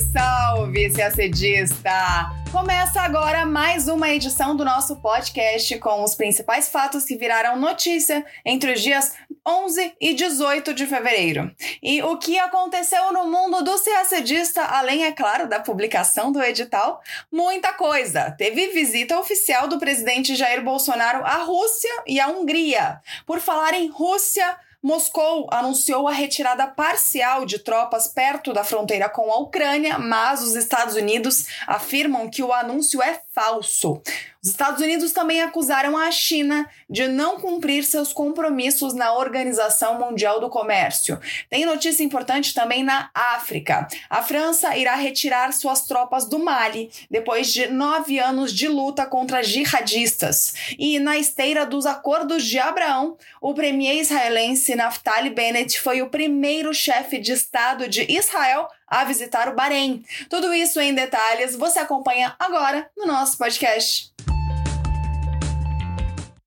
Salve, salve, CACDista! Começa agora mais uma edição do nosso podcast com os principais fatos que viraram notícia entre os dias 11 e 18 de fevereiro. E o que aconteceu no mundo do CACDista, além, é claro, da publicação do edital? Muita coisa. Teve visita oficial do presidente Jair Bolsonaro à Rússia e à Hungria. Por falar em Rússia, Moscou anunciou a retirada parcial de tropas perto da fronteira com a Ucrânia, mas os Estados Unidos afirmam que o anúncio é falso. Os Estados Unidos também acusaram a China de não cumprir seus compromissos na Organização Mundial do Comércio. Tem notícia importante também na África. A França irá retirar suas tropas do Mali depois de nove anos de luta contra jihadistas. E na esteira dos acordos de Abraão, o premier israelense Naftali Bennett foi o primeiro chefe de Estado de Israel a visitar o Bahrein. Tudo isso em detalhes você acompanha agora no nosso podcast.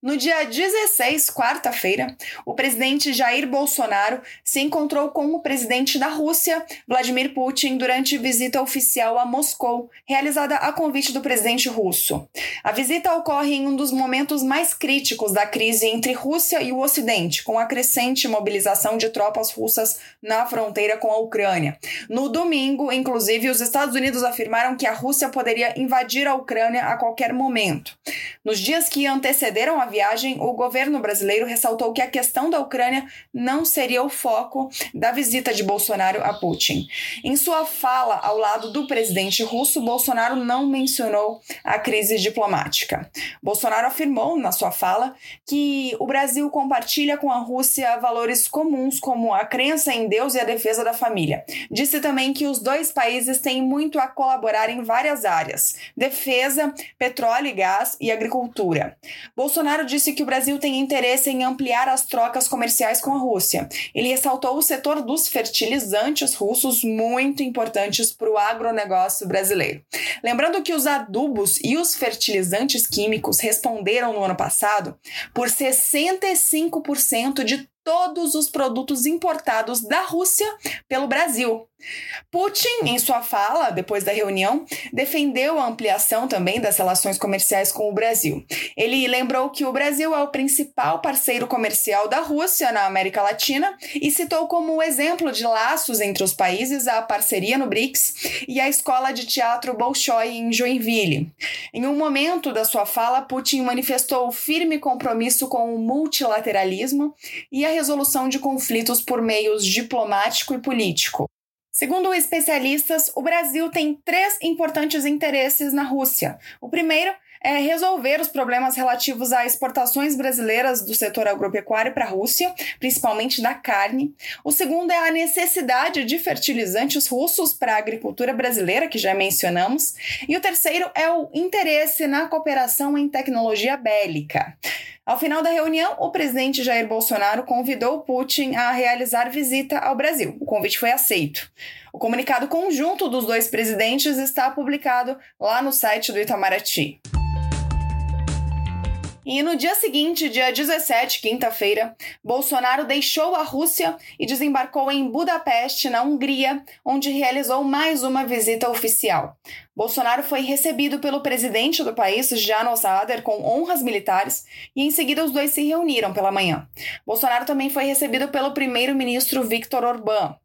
No dia 16, quarta-feira, o presidente Jair Bolsonaro se encontrou com o presidente da Rússia, Vladimir Putin, durante visita oficial a Moscou, realizada a convite do presidente russo. A visita ocorre em um dos momentos mais críticos da crise entre Rússia e o Ocidente, com a crescente mobilização de tropas russas na fronteira com a Ucrânia. No domingo, inclusive, os Estados Unidos afirmaram que a Rússia poderia invadir a Ucrânia a qualquer momento. Nos dias que antecederam a viagem, o governo brasileiro ressaltou que a questão da Ucrânia não seria o foco da visita de Bolsonaro a Putin. Em sua fala ao lado do presidente russo, Bolsonaro não mencionou a crise diplomática. Bolsonaro afirmou na sua fala que o Brasil compartilha com a Rússia valores comuns como a crença em Deus e a defesa da família. Disse também que os dois países têm muito a colaborar em várias áreas: defesa, petróleo e gás e agricultura. Bolsonaro disse que o Brasil tem interesse em ampliar as trocas comerciais com a Rússia. Ele ressaltou o setor dos fertilizantes russos, muito importantes para o agronegócio brasileiro. Lembrando que os adubos e os fertilizantes químicos responderam no ano passado por 65% de todos os produtos importados da Rússia pelo Brasil. Putin, em sua fala depois da reunião, defendeu a ampliação também das relações comerciais com o Brasil. Ele lembrou que o Brasil é o principal parceiro comercial da Rússia na América Latina e citou como exemplo de laços entre os países a parceria no BRICS e a escola de teatro Bolshoi em Joinville. Em um momento da sua fala, Putin manifestou firme compromisso com o multilateralismo e a resolução de conflitos por meios diplomático e político. Segundo especialistas, o Brasil tem três importantes interesses na Rússia. O primeiro é resolver os problemas relativos a exportações brasileiras do setor agropecuário para a Rússia, principalmente da carne. O segundo é a necessidade de fertilizantes russos para a agricultura brasileira, que já mencionamos. E o terceiro é o interesse na cooperação em tecnologia bélica. Ao final da reunião, o presidente Jair Bolsonaro convidou Putin a realizar visita ao Brasil. O convite foi aceito. O comunicado conjunto dos dois presidentes está publicado lá no site do Itamaraty. E no dia seguinte, dia 17, quinta-feira, Bolsonaro deixou a Rússia e desembarcou em Budapeste, na Hungria, onde realizou mais uma visita oficial. Bolsonaro foi recebido pelo presidente do país, Janos Ader, com honras militares e em seguida os dois se reuniram pela manhã. Bolsonaro também foi recebido pelo primeiro-ministro Viktor Orbán.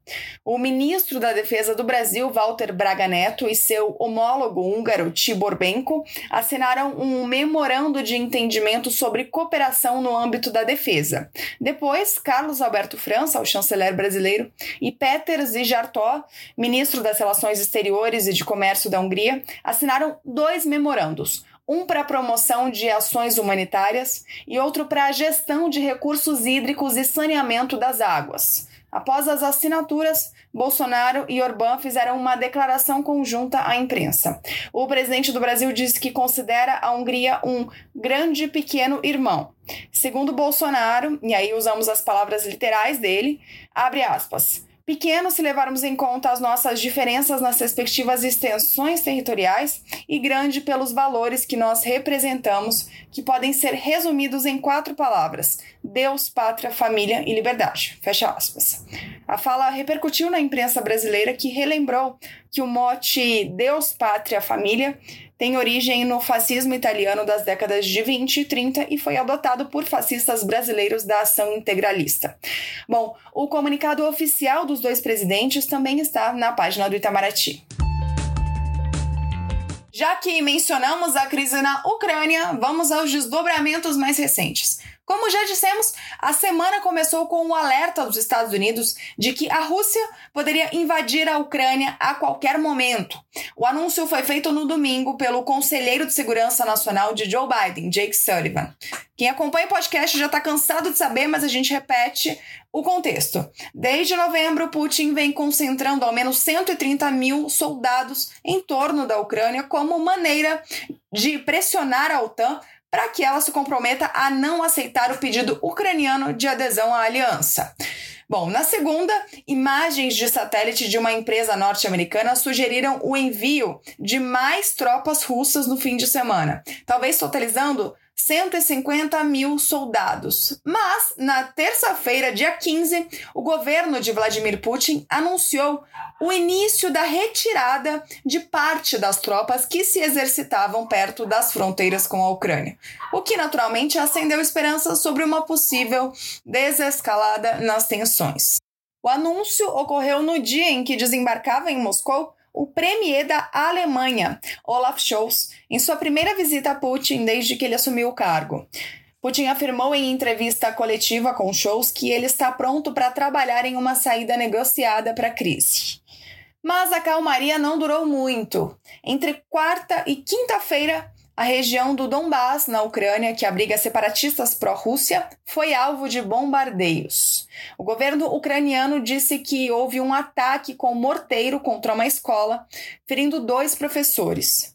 O ministro da Defesa do Brasil, Walter Braga Neto, e seu homólogo húngaro, Tibor Benko, assinaram um memorando de entendimento sobre cooperação no âmbito da defesa. Depois, Carlos Alberto França, o chanceler brasileiro, e Peter Zijartó, ministro das Relações Exteriores e de Comércio da Hungria, Hungria assinaram dois memorandos, um para a promoção de ações humanitárias e outro para a gestão de recursos hídricos e saneamento das águas. Após as assinaturas, Bolsonaro e Orbán fizeram uma declaração conjunta à imprensa. O presidente do Brasil disse que considera a Hungria um grande pequeno irmão. Segundo Bolsonaro, e aí usamos as palavras literais dele, abre aspas pequeno se levarmos em conta as nossas diferenças nas respectivas extensões territoriais e grande pelos valores que nós representamos, que podem ser resumidos em quatro palavras: Deus, pátria, família e liberdade. Fecha aspas. A fala repercutiu na imprensa brasileira que relembrou que o mote Deus, pátria, família tem origem no fascismo italiano das décadas de 20 e 30 e foi adotado por fascistas brasileiros da ação integralista. Bom, o comunicado oficial dos dois presidentes também está na página do Itamaraty. Já que mencionamos a crise na Ucrânia, vamos aos desdobramentos mais recentes. Como já dissemos, a semana começou com o um alerta dos Estados Unidos de que a Rússia poderia invadir a Ucrânia a qualquer momento. O anúncio foi feito no domingo pelo conselheiro de segurança nacional de Joe Biden, Jake Sullivan. Quem acompanha o podcast já está cansado de saber, mas a gente repete o contexto. Desde novembro, Putin vem concentrando ao menos 130 mil soldados em torno da Ucrânia como maneira de pressionar a OTAN para que ela se comprometa a não aceitar o pedido ucraniano de adesão à aliança. Bom, na segunda, imagens de satélite de uma empresa norte-americana sugeriram o envio de mais tropas russas no fim de semana, talvez totalizando 150 mil soldados. Mas, na terça-feira, dia 15, o governo de Vladimir Putin anunciou o início da retirada de parte das tropas que se exercitavam perto das fronteiras com a Ucrânia, o que naturalmente acendeu esperanças sobre uma possível desescalada nas tensões. O anúncio ocorreu no dia em que desembarcava em Moscou o premier da Alemanha, Olaf Scholz, em sua primeira visita a Putin desde que ele assumiu o cargo. Putin afirmou em entrevista coletiva com Scholz que ele está pronto para trabalhar em uma saída negociada para a crise. Mas a calmaria não durou muito. Entre quarta e quinta-feira, a região do Donbass, na Ucrânia, que abriga separatistas pró-Rússia, foi alvo de bombardeios. O governo ucraniano disse que houve um ataque com morteiro contra uma escola, ferindo dois professores.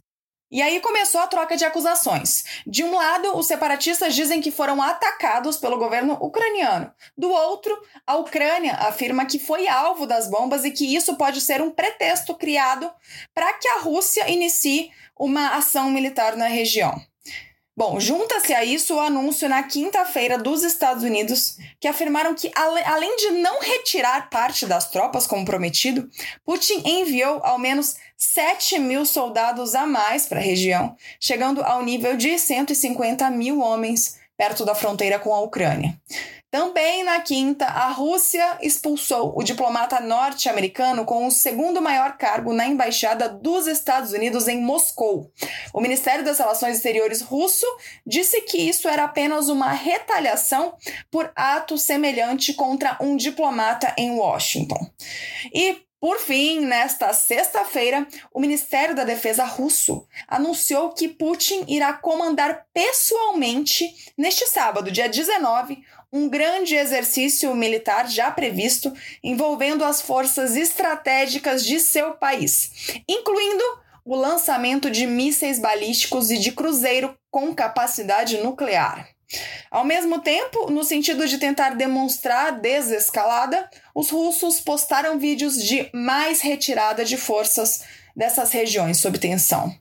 E aí começou a troca de acusações. De um lado, os separatistas dizem que foram atacados pelo governo ucraniano. Do outro, a Ucrânia afirma que foi alvo das bombas e que isso pode ser um pretexto criado para que a Rússia inicie uma ação militar na região. Bom, junta-se a isso o anúncio na quinta-feira dos Estados Unidos, que afirmaram que, além de não retirar parte das tropas como prometido, Putin enviou ao menos 7 mil soldados a mais para a região, chegando ao nível de 150 mil homens perto da fronteira com a Ucrânia. Também na quinta, a Rússia expulsou o diplomata norte-americano com o segundo maior cargo na embaixada dos Estados Unidos em Moscou. O Ministério das Relações Exteriores russo disse que isso era apenas uma retaliação por ato semelhante contra um diplomata em Washington. E por fim, nesta sexta-feira, o Ministério da Defesa russo anunciou que Putin irá comandar pessoalmente, neste sábado, dia 19, um grande exercício militar já previsto envolvendo as forças estratégicas de seu país, incluindo o lançamento de mísseis balísticos e de cruzeiro com capacidade nuclear. Ao mesmo tempo, no sentido de tentar demonstrar desescalada, os russos postaram vídeos de mais retirada de forças dessas regiões sob tensão.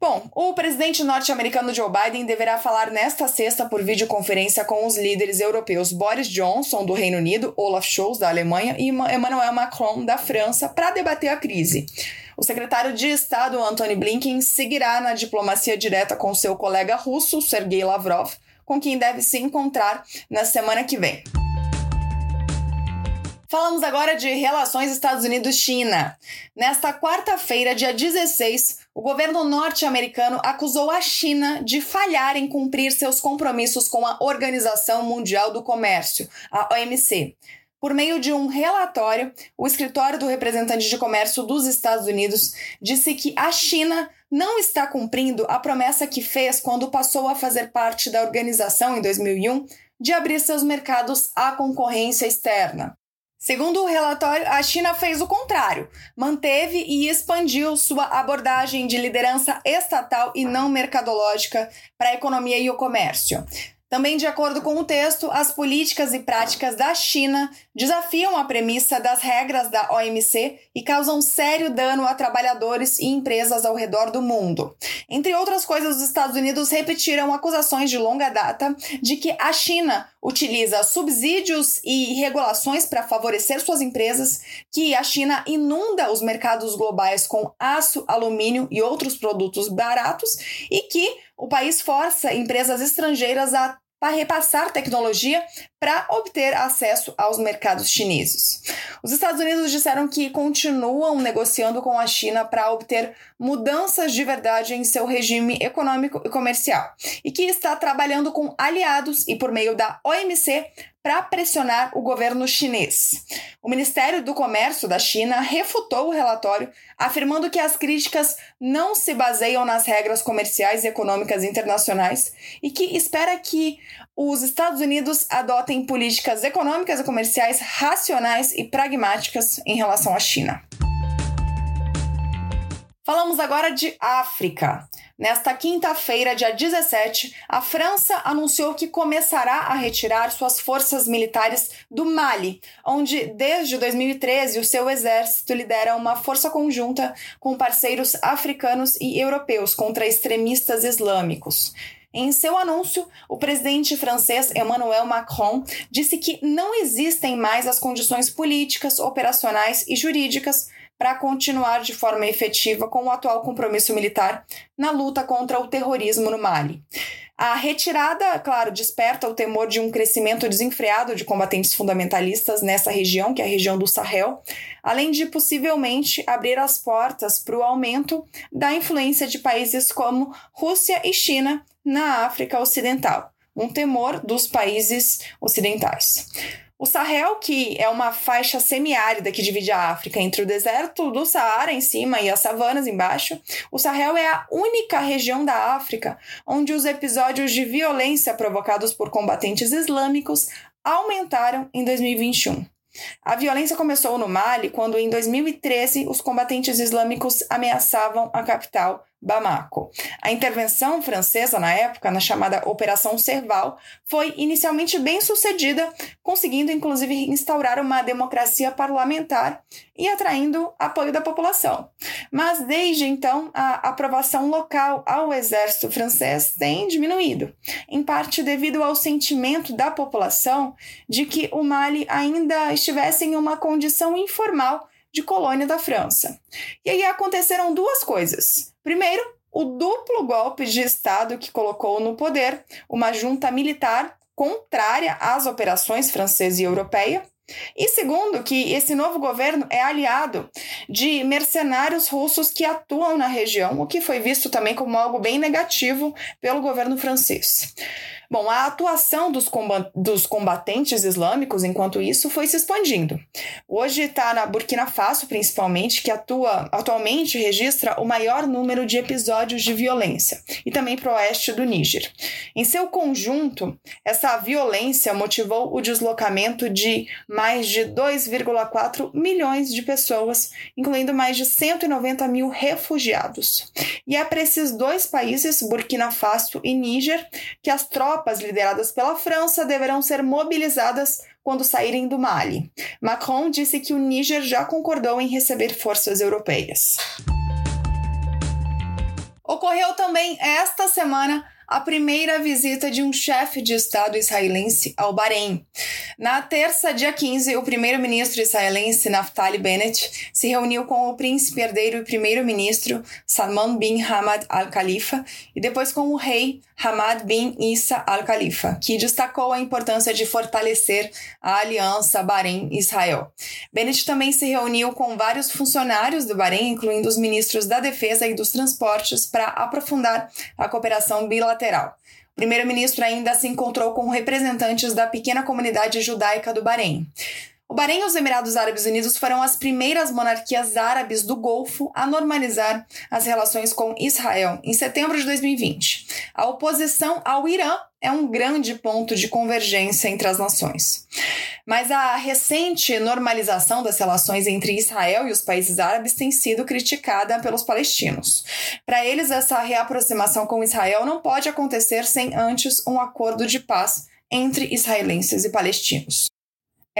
Bom, o presidente norte-americano Joe Biden deverá falar nesta sexta por videoconferência com os líderes europeus Boris Johnson, do Reino Unido, Olaf Scholz, da Alemanha, e Emmanuel Macron, da França, para debater a crise. O secretário de Estado, Antony Blinken, seguirá na diplomacia direta com seu colega russo, Sergei Lavrov, com quem deve se encontrar na semana que vem. Falamos agora de relações Estados Unidos-China. Nesta quarta-feira, dia 16, o governo norte-americano acusou a China de falhar em cumprir seus compromissos com a Organização Mundial do Comércio, a OMC. Por meio de um relatório, o escritório do representante de comércio dos Estados Unidos disse que a China não está cumprindo a promessa que fez quando passou a fazer parte da organização em 2001 de abrir seus mercados à concorrência externa. Segundo o relatório, a China fez o contrário, manteve e expandiu sua abordagem de liderança estatal e não mercadológica para a economia e o comércio. Também, de acordo com o texto, as políticas e práticas da China desafiam a premissa das regras da OMC e causam sério dano a trabalhadores e empresas ao redor do mundo. Entre outras coisas, os Estados Unidos repetiram acusações de longa data de que a China utiliza subsídios e regulações para favorecer suas empresas, que a China inunda os mercados globais com aço, alumínio e outros produtos baratos e que o país força empresas estrangeiras a para repassar tecnologia para obter acesso aos mercados chineses. Os Estados Unidos disseram que continuam negociando com a China para obter mudanças de verdade em seu regime econômico e comercial e que está trabalhando com aliados e por meio da OMC para pressionar o governo chinês. O Ministério do Comércio da China refutou o relatório, afirmando que as críticas não se baseiam nas regras comerciais e econômicas internacionais e que espera que os Estados Unidos adotem políticas econômicas e comerciais racionais e pragmáticas em relação à China. Falamos agora de África. Nesta quinta-feira, dia 17, a França anunciou que começará a retirar suas forças militares do Mali, onde desde 2013 o seu exército lidera uma força conjunta com parceiros africanos e europeus contra extremistas islâmicos. Em seu anúncio, o presidente francês Emmanuel Macron disse que não existem mais as condições políticas, operacionais e jurídicas para continuar de forma efetiva com o atual compromisso militar na luta contra o terrorismo no Mali. A retirada, claro, desperta o temor de um crescimento desenfreado de combatentes fundamentalistas nessa região, que é a região do Sahel, além de possivelmente abrir as portas para o aumento da influência de países como Rússia e China na África Ocidental, um temor dos países ocidentais. O Sahel, que é uma faixa semiárida que divide a África entre o deserto do Saara em cima e as savanas embaixo, o Sahel é a única região da África onde os episódios de violência provocados por combatentes islâmicos aumentaram em 2021. A violência começou no Mali quando, em 2013, os combatentes islâmicos ameaçavam a capital, Bamako. A intervenção francesa na época, na chamada Operação Serval, foi inicialmente bem sucedida, conseguindo inclusive instaurar uma democracia parlamentar e atraindo apoio da população. Mas desde então, a aprovação local ao exército francês tem diminuído, em parte devido ao sentimento da população de que o Mali ainda estivesse em uma condição informal de colônia da França. E aí aconteceram duas coisas. Primeiro, o duplo golpe de Estado que colocou no poder uma junta militar contrária às operações francesa e europeia. E segundo, que esse novo governo é aliado de mercenários russos que atuam na região, o que foi visto também como algo bem negativo pelo governo francês. Bom, a atuação dos, dos combatentes islâmicos, enquanto isso, foi se expandindo. Hoje está na Burkina Faso, principalmente, que atua atualmente registra o maior número de episódios de violência, e também para o oeste do Níger. Em seu conjunto, essa violência motivou o deslocamento de mais de 2,4 milhões de pessoas, incluindo mais de 190 mil refugiados. E é para esses dois países, Burkina Faso e Níger, que as tropas tropas lideradas pela França deverão ser mobilizadas quando saírem do Mali. Macron disse que o Níger já concordou em receber forças europeias. Ocorreu também esta semana a primeira visita de um chefe de Estado israelense ao Bahrein. Na terça, dia 15, o primeiro-ministro israelense Naftali Bennett se reuniu com o príncipe herdeiro e primeiro-ministro Salman bin Hamad al-Khalifa e depois com o rei Hamad bin Issa al-Khalifa, que destacou a importância de fortalecer a aliança Bahrein-Israel. Bennett também se reuniu com vários funcionários do Bahrein, incluindo os ministros da Defesa e dos Transportes, para aprofundar a cooperação bilateral. O primeiro-ministro ainda se encontrou com representantes da pequena comunidade judaica do Bahrein. O Bahrein e os Emirados Árabes Unidos foram as primeiras monarquias árabes do Golfo a normalizar as relações com Israel em setembro de 2020. A oposição ao Irã é um grande ponto de convergência entre as nações. Mas a recente normalização das relações entre Israel e os países árabes tem sido criticada pelos palestinos. Para eles, essa reaproximação com Israel não pode acontecer sem antes um acordo de paz entre israelenses e palestinos.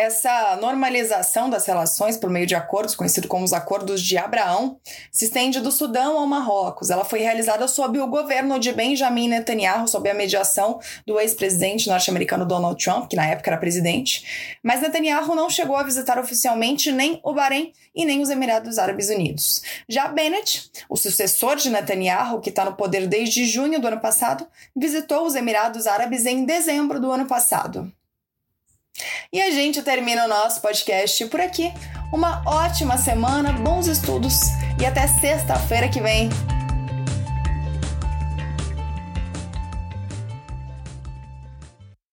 Essa normalização das relações por meio de acordos, conhecido como os Acordos de Abraão, se estende do Sudão ao Marrocos. Ela foi realizada sob o governo de Benjamin Netanyahu, sob a mediação do ex-presidente norte-americano Donald Trump, que na época era presidente. Mas Netanyahu não chegou a visitar oficialmente nem o Bahrein e nem os Emirados Árabes Unidos. Já Bennett, o sucessor de Netanyahu, que está no poder desde junho do ano passado, visitou os Emirados Árabes em dezembro do ano passado. E a gente termina o nosso podcast por aqui. Uma ótima semana, bons estudos e até sexta-feira que vem.